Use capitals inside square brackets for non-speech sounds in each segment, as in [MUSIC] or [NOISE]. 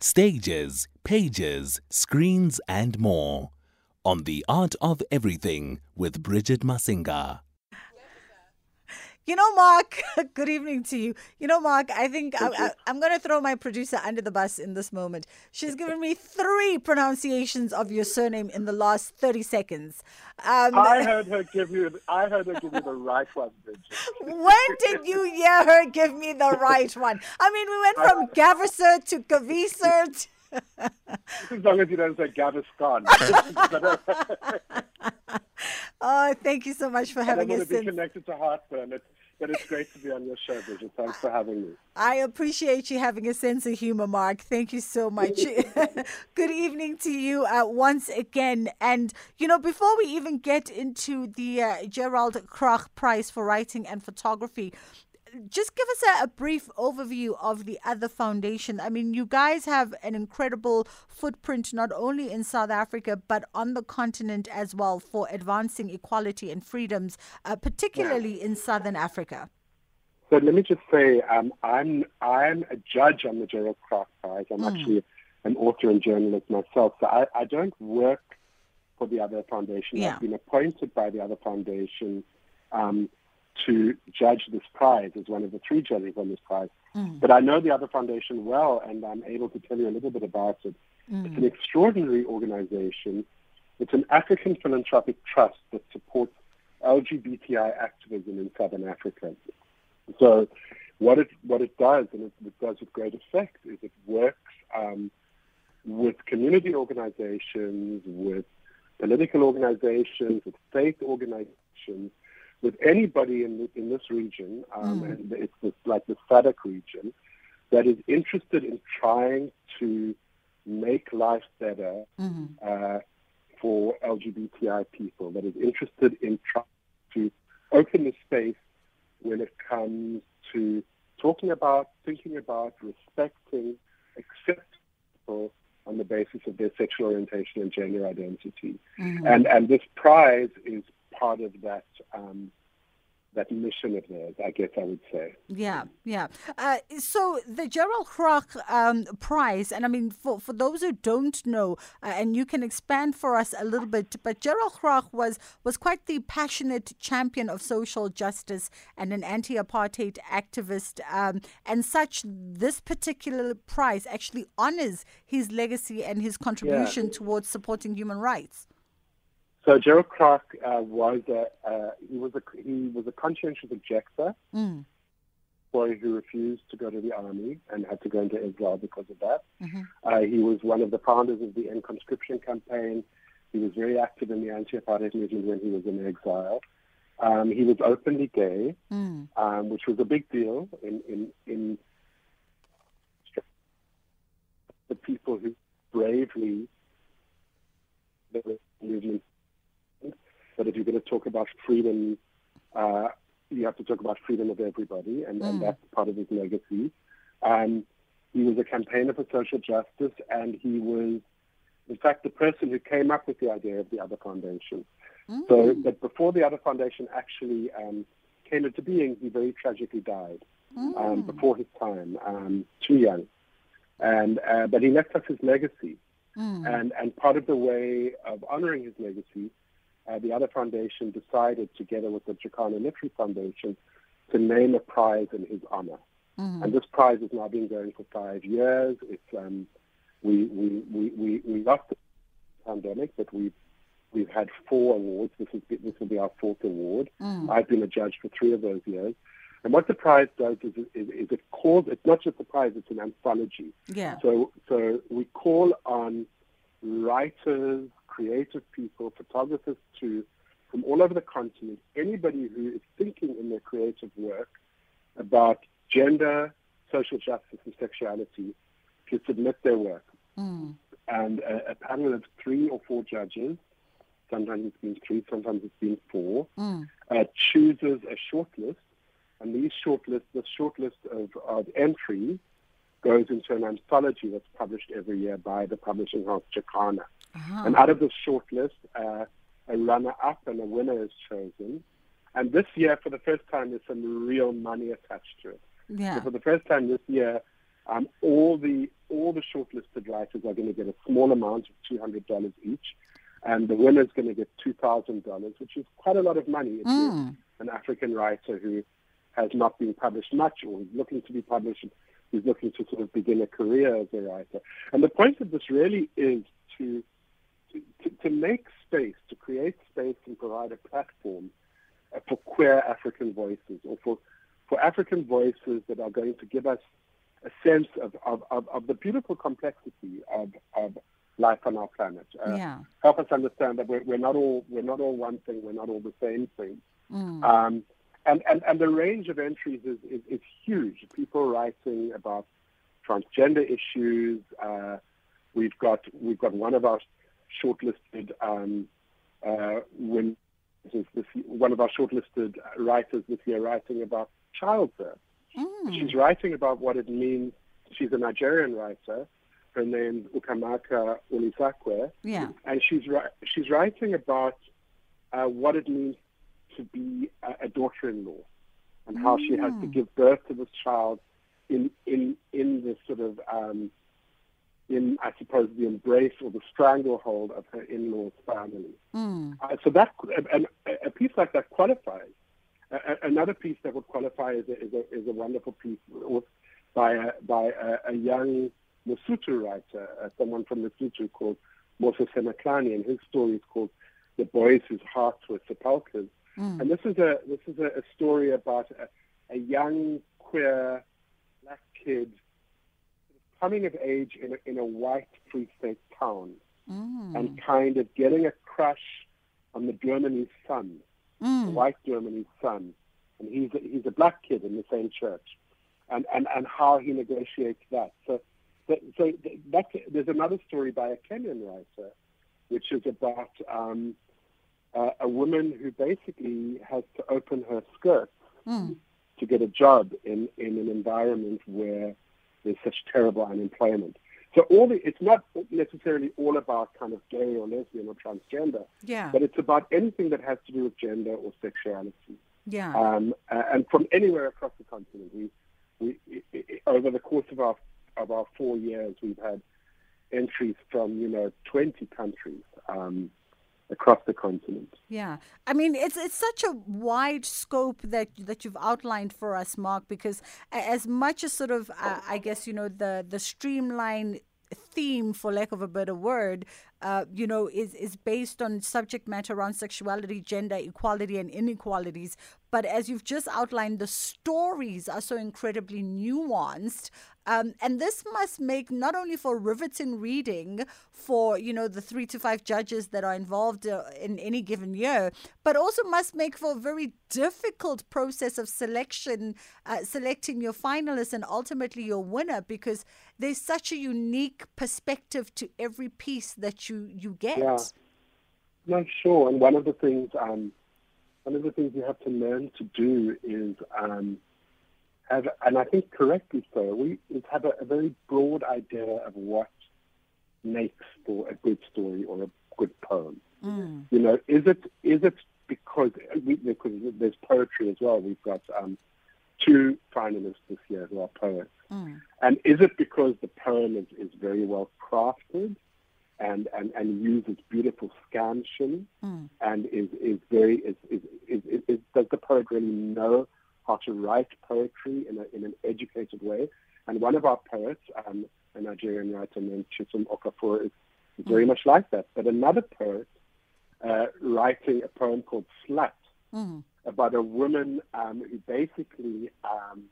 stages, pages, screens, and more. On The Art of Everything with Bridget Masinga. You know, Mark, [LAUGHS] good evening to you. You know, Mark, I think I, am going to throw my producer under the bus in this moment. She's given me three pronunciations of your surname in the last 30 seconds. Um, I [LAUGHS] heard her give you. I heard her give you the right one, Bridget. when did you hear her give me the right one? I mean, we went from Gavisser to Gavisser. As long as you don't say Gaviscon. [LAUGHS] oh, thank you so much for having us. I to be connected to heartburn. It's, but it's great to be on your show, Bridget. Thanks for having me. I appreciate you having a sense of humor, Mark. Thank you so much. [LAUGHS] Good evening to you uh, once again. And, you know, before we even get into the uh, Gerald Kraak Prize for Writing and Photography, just give us a, a, brief overview of the other foundation. I mean, you guys have an incredible footprint not only in South Africa but on the continent as well for advancing equality and freedoms, uh, particularly yeah. in Southern Africa. So let me just say, um, I'm I'm a judge on the Gerald Kraak Prize. I'm mm. actually an author and journalist myself, so I, I don't work for the other foundation. Yeah. I've been appointed by the other foundation. Um, to judge this prize as one of the three judges on this prize. Mm. But I know the other foundation well, and I'm able to tell you a little bit about it. Mm. It's an extraordinary organization. It's an African philanthropic trust that supports LGBTI activism in Southern Africa. So, what it what it does, and it, it does with great effect, is it works um, with community organizations, with political organizations, with faith organizations with anybody in, the, in this region, um, mm. and it's this, like the SADC region, that is interested in trying to make life better mm-hmm. uh, for LGBTI people, that is interested in trying to open the space when it comes to talking about, thinking about, respecting, accepting people on the basis of their sexual orientation and gender identity. Mm-hmm. And, and this prize is part of that um, that mission of theirs, I guess I would say. Yeah, yeah. Uh, so the Gerald Kraak um, Prize, and I mean, for, for those who don't know, uh, and you can expand for us a little bit, but Gerald Kraak was, was quite the passionate champion of social justice and an anti apartheid activist. Um, and such, this particular prize actually honors his legacy and his contribution yeah. towards supporting human rights. So Gerald Kraak uh, was a uh, he was a he was a conscientious objector, mm. boy who refused to go to the army and had to go into exile because of that. Mm-hmm. Uh, he was one of the founders of the End Conscription campaign. He was very active in the anti-apartheid movement when he was in exile. Um, he was openly gay, mm. um, which was a big deal in in, in the people who bravely the movement but if you're going to talk about freedom, uh, you have to talk about freedom of everybody, and, mm. and that's part of his legacy. Um, he was a campaigner for social justice, and he was, in fact, the person who came up with the idea of the Other Foundation. Mm. So, but before the Other Foundation actually um, came into being, he very tragically died um, mm. um, before his time, um, too young. And uh, but he left us his legacy, mm. and and part of the way of honoring his legacy uh, the other foundation decided, together with the Jacana Literary Foundation, to name a prize in his honor. Mm-hmm. And this prize has now been going for five years. It's um, we, we, we, we, we lost the pandemic, but we've we've had four awards. This is this will be our fourth award. Mm. I've been a judge for three of those years. And what the prize does is, is, is it calls. It's not just a prize; it's an anthology. Yeah. So so we call on writers, creative people, photographers too, from all over the continent, anybody who is thinking in their creative work about gender, social justice, and sexuality to submit their work. Mm. And a, a, panel of three or four judges, sometimes it's been three, sometimes it's been four, mm. uh, chooses a short list. And these shortlists, the short list of, of entries goes into an anthology that's published every year by the publishing house Jacana. Uh-huh. And out of this short list, uh, a runner-up and a winner is chosen. And this year, for the first time, there's some real money attached to it. Yeah. So for the first time this year, Um, all the all the shortlisted writers are going to get a small amount of two hundred dollars each, and the winner is going to get two thousand dollars, which is quite a lot of money if mm. you're an African writer who has not been published much or is looking to be published, who's looking to sort of begin a career as a writer. And the point of this really is to to, to make space, to create space and provide a platform uh, for queer African voices or for for African voices that are going to give us a sense of, of, of, of the beautiful complexity of, of life on our planet. Uh, yeah. Help us understand that we're, we're not all we're not all one thing. We're not all the same thing. Mm. Um, and, and and the range of entries is, is, is huge. People writing about transgender issues. Uh, we've got we've got one of our shortlisted um, uh, when this, one of our shortlisted writers this year writing about childbirth. Mm. She's writing about what it means. She's a Nigerian writer. Her name's Ukamaka Olisakwe. Yeah. And she's she's writing about uh, what it means to be a, a daughter-in-law and how mm. she has to mm. give birth to this child in in in the sort of um, in I suppose the embrace or the stranglehold of her in-laws family. Mm. Uh, so that and a piece like that qualifies another piece that would qualify is a, is a, is a wonderful piece by a, by a, a young Lesotho writer, uh, someone from Lesotho called Moses Semaklani, and his story is called "The Boys Whose Hearts Were Sepulchres." Mm. And this is a this is a, a story about a, a, young queer black kid coming of age in a, in a white free state town, mm. and kind of getting a crush on the Germany's son mm. white Germany's son, and he's a, he's a black kid in the same church, and and and how he negotiates that. So, so, so that, there's another story by a Kenyan writer, which is about um, uh, a woman who basically has to open her skirt mm. to get a job in in an environment where there's such terrible unemployment. So all the, it's not necessarily all about kind of gay or lesbian or transgender, yeah. but it's about anything that has to do with gender or sexuality. Yeah. Um, and from anywhere across the continent, we, we over the course of our of our four years, we've had entries from you know 20 countries. Um, across the continent. Yeah, I mean it's it's such a wide scope that that you've outlined for us, Mark. Because as much as sort of uh, I guess you know the the streamline theme, for lack of a better word, uh, you know, is, is based on subject matter around sexuality, gender equality, and inequalities. But as you've just outlined, the stories are so incredibly nuanced. Um, and this must make not only for riveting reading for you know the three to five judges that are involved uh, in any given year, but also must make for a very difficult process of selection, uh, selecting your finalists and ultimately your winner because there's such a unique perspective to every piece that you you get. Yeah, no, sure. And one of the things, um, one of the things you have to learn to do is. Um, have, and I think correctly so, we have a, a very broad idea of what makes for a good story or a good poem. Mm. You know, is it is it because we, because there's poetry as well? We've got um, two finalists this year who are poets, mm. and is it because the poem is, is very well crafted and, and, and uses beautiful scansion mm. and is is very is, is, is, is, does the poet really know how to write poetry in, a, in an educated way. And one of our poets, um, a Nigerian writer named Chisom Okafor, is, very mm. much like that. But another poet uh, writing a poem called Slut mm. about a woman um, who basically, um,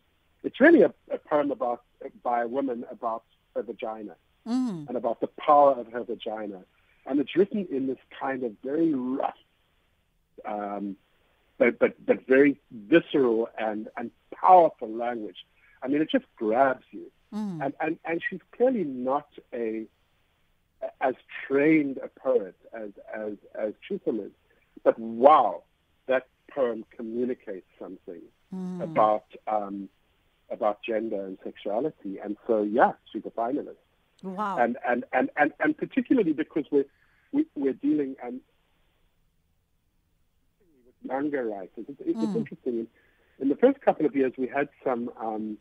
it's really a, a, poem about by a woman about her vagina mm. and about the power of her vagina. And it's written in this kind of very rough, um, but but but very visceral and and powerful language. I mean, it just grabs you. Mm. And and and she's clearly not a as trained a poet as as as Chisom is, but wow, that poem communicates something mm. about um, about gender and sexuality. And so, yeah, she's a finalist. Wow. And and and and, and particularly because we're we, are we are dealing and younger writers. It's, it's mm. interesting. In the first couple of years, we had some um,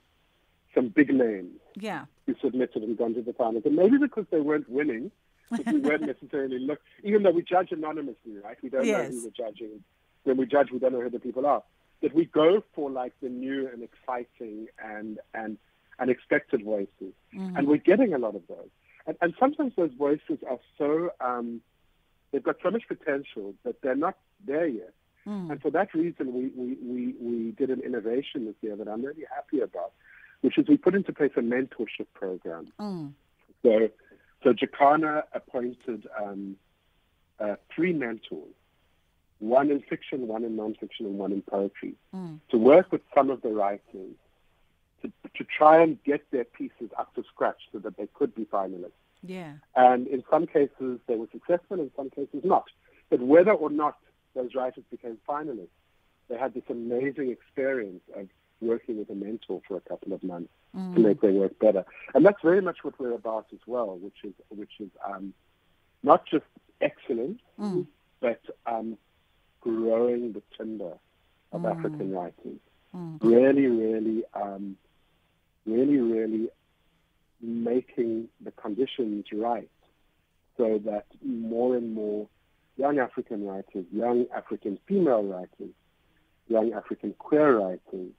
some big names yeah. who submitted and gone to the finals. And maybe because they weren't winning, we weren't [LAUGHS] necessarily look, even though we judge anonymously, right? We don't yes. know who we're judging. When we judge, we don't know who the people are. That we go for like the new and exciting and and unexpected voices, mm-hmm. and we're getting a lot of those. And, and sometimes those voices are so um, they've got so much potential, but they're not there yet. Mm. And for that reason, we, we, we, we did an innovation this year that I'm really happy about, which is we put into place a mentorship program. Mm. So, so Jacana appointed um, uh, three mentors, one in fiction, one in nonfiction, and one in poetry, mm. to work with some of the writers to, to try and get their pieces up to scratch so that they could be finalists. Yeah. And in some cases they were successful, in some cases not. But whether or not those writers became finalists, they had this amazing experience of working with a mentor for a couple of months mm. to make their work better. And that's very much what we're about as well, which is which is um, not just excellence, mm. but um, growing the timber of mm. African writers. Mm. Really, really, um, really, really making the conditions right so that more and more young African writers, young African female writers, young African queer writers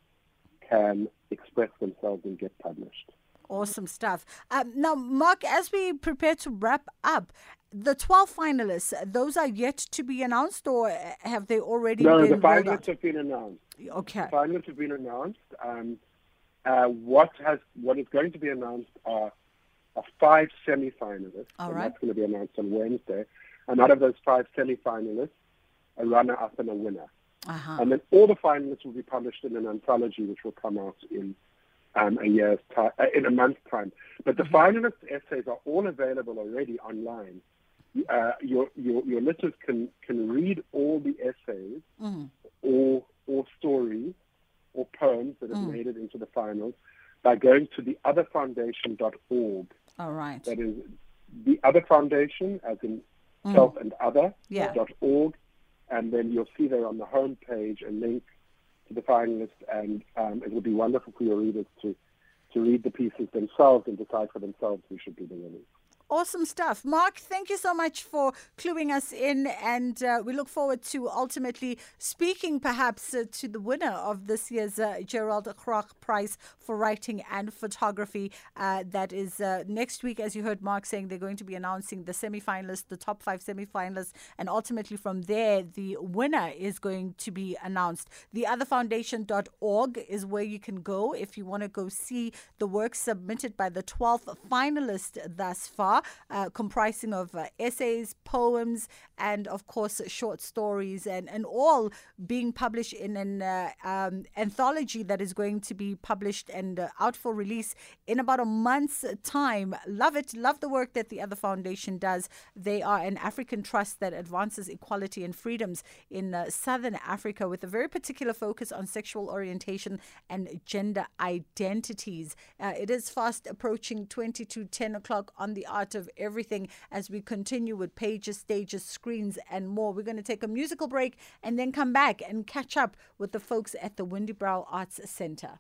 can express themselves and get published. Awesome stuff. Um, now, Mark, as we prepare to wrap up, the 12 finalists, those are yet to be announced or have they already no, been the finalists have been announced. Okay. The finalists have been announced. Um, uh, what has what is going to be announced are, are five semi-finalists. All and right. That's going to be announced on Wednesday. And out of those five semi-finalists, a runner-up and a winner. Uh-huh. And then all the finalists will be published in an anthology, which will come out in um, a year's time, uh, in a month's time. But the mm-hmm. finalists' essays are all available already online. Uh, your, your your listeners can can read all the essays mm. or or stories or poems that have mm. made it into the finals by going to theotherfoundation.org. All right. That is the other foundation, as in mm. self and other, yeah. dot org. And then you'll see there on the home page a link to the finalists, and um, it would be wonderful for your readers to, to read the pieces themselves and decide for themselves who should be the winners. Awesome stuff. Mark, thank you so much for cluing us in. And uh, we look forward to ultimately speaking perhaps uh, to the winner of this year's uh, Gerald Kraak Prize for Writing and Photography. Uh, that is uh, next week, as you heard Mark saying, they're going to be announcing the semi-finalists, the top five semi-finalists. And ultimately from there, the winner is going to be announced. The otherfoundation.org is where you can go if you want to go see the work submitted by the 12th finalist thus far uh, comprising of uh, essays, poems, and of course short stories, and, and all being published in an uh, um, anthology that is going to be published and uh, out for release in about a month's time. Love it. Love the work that the Other Foundation does. They are an African trust that advances equality and freedoms in uh, Southern Africa with a very particular focus on sexual orientation and gender identities. Uh, it is fast approaching 20 to 10 o'clock on the of everything as we continue with pages, stages, screens, and more. We're going to take a musical break and then come back and catch up with the folks at the Windybrow Arts Center.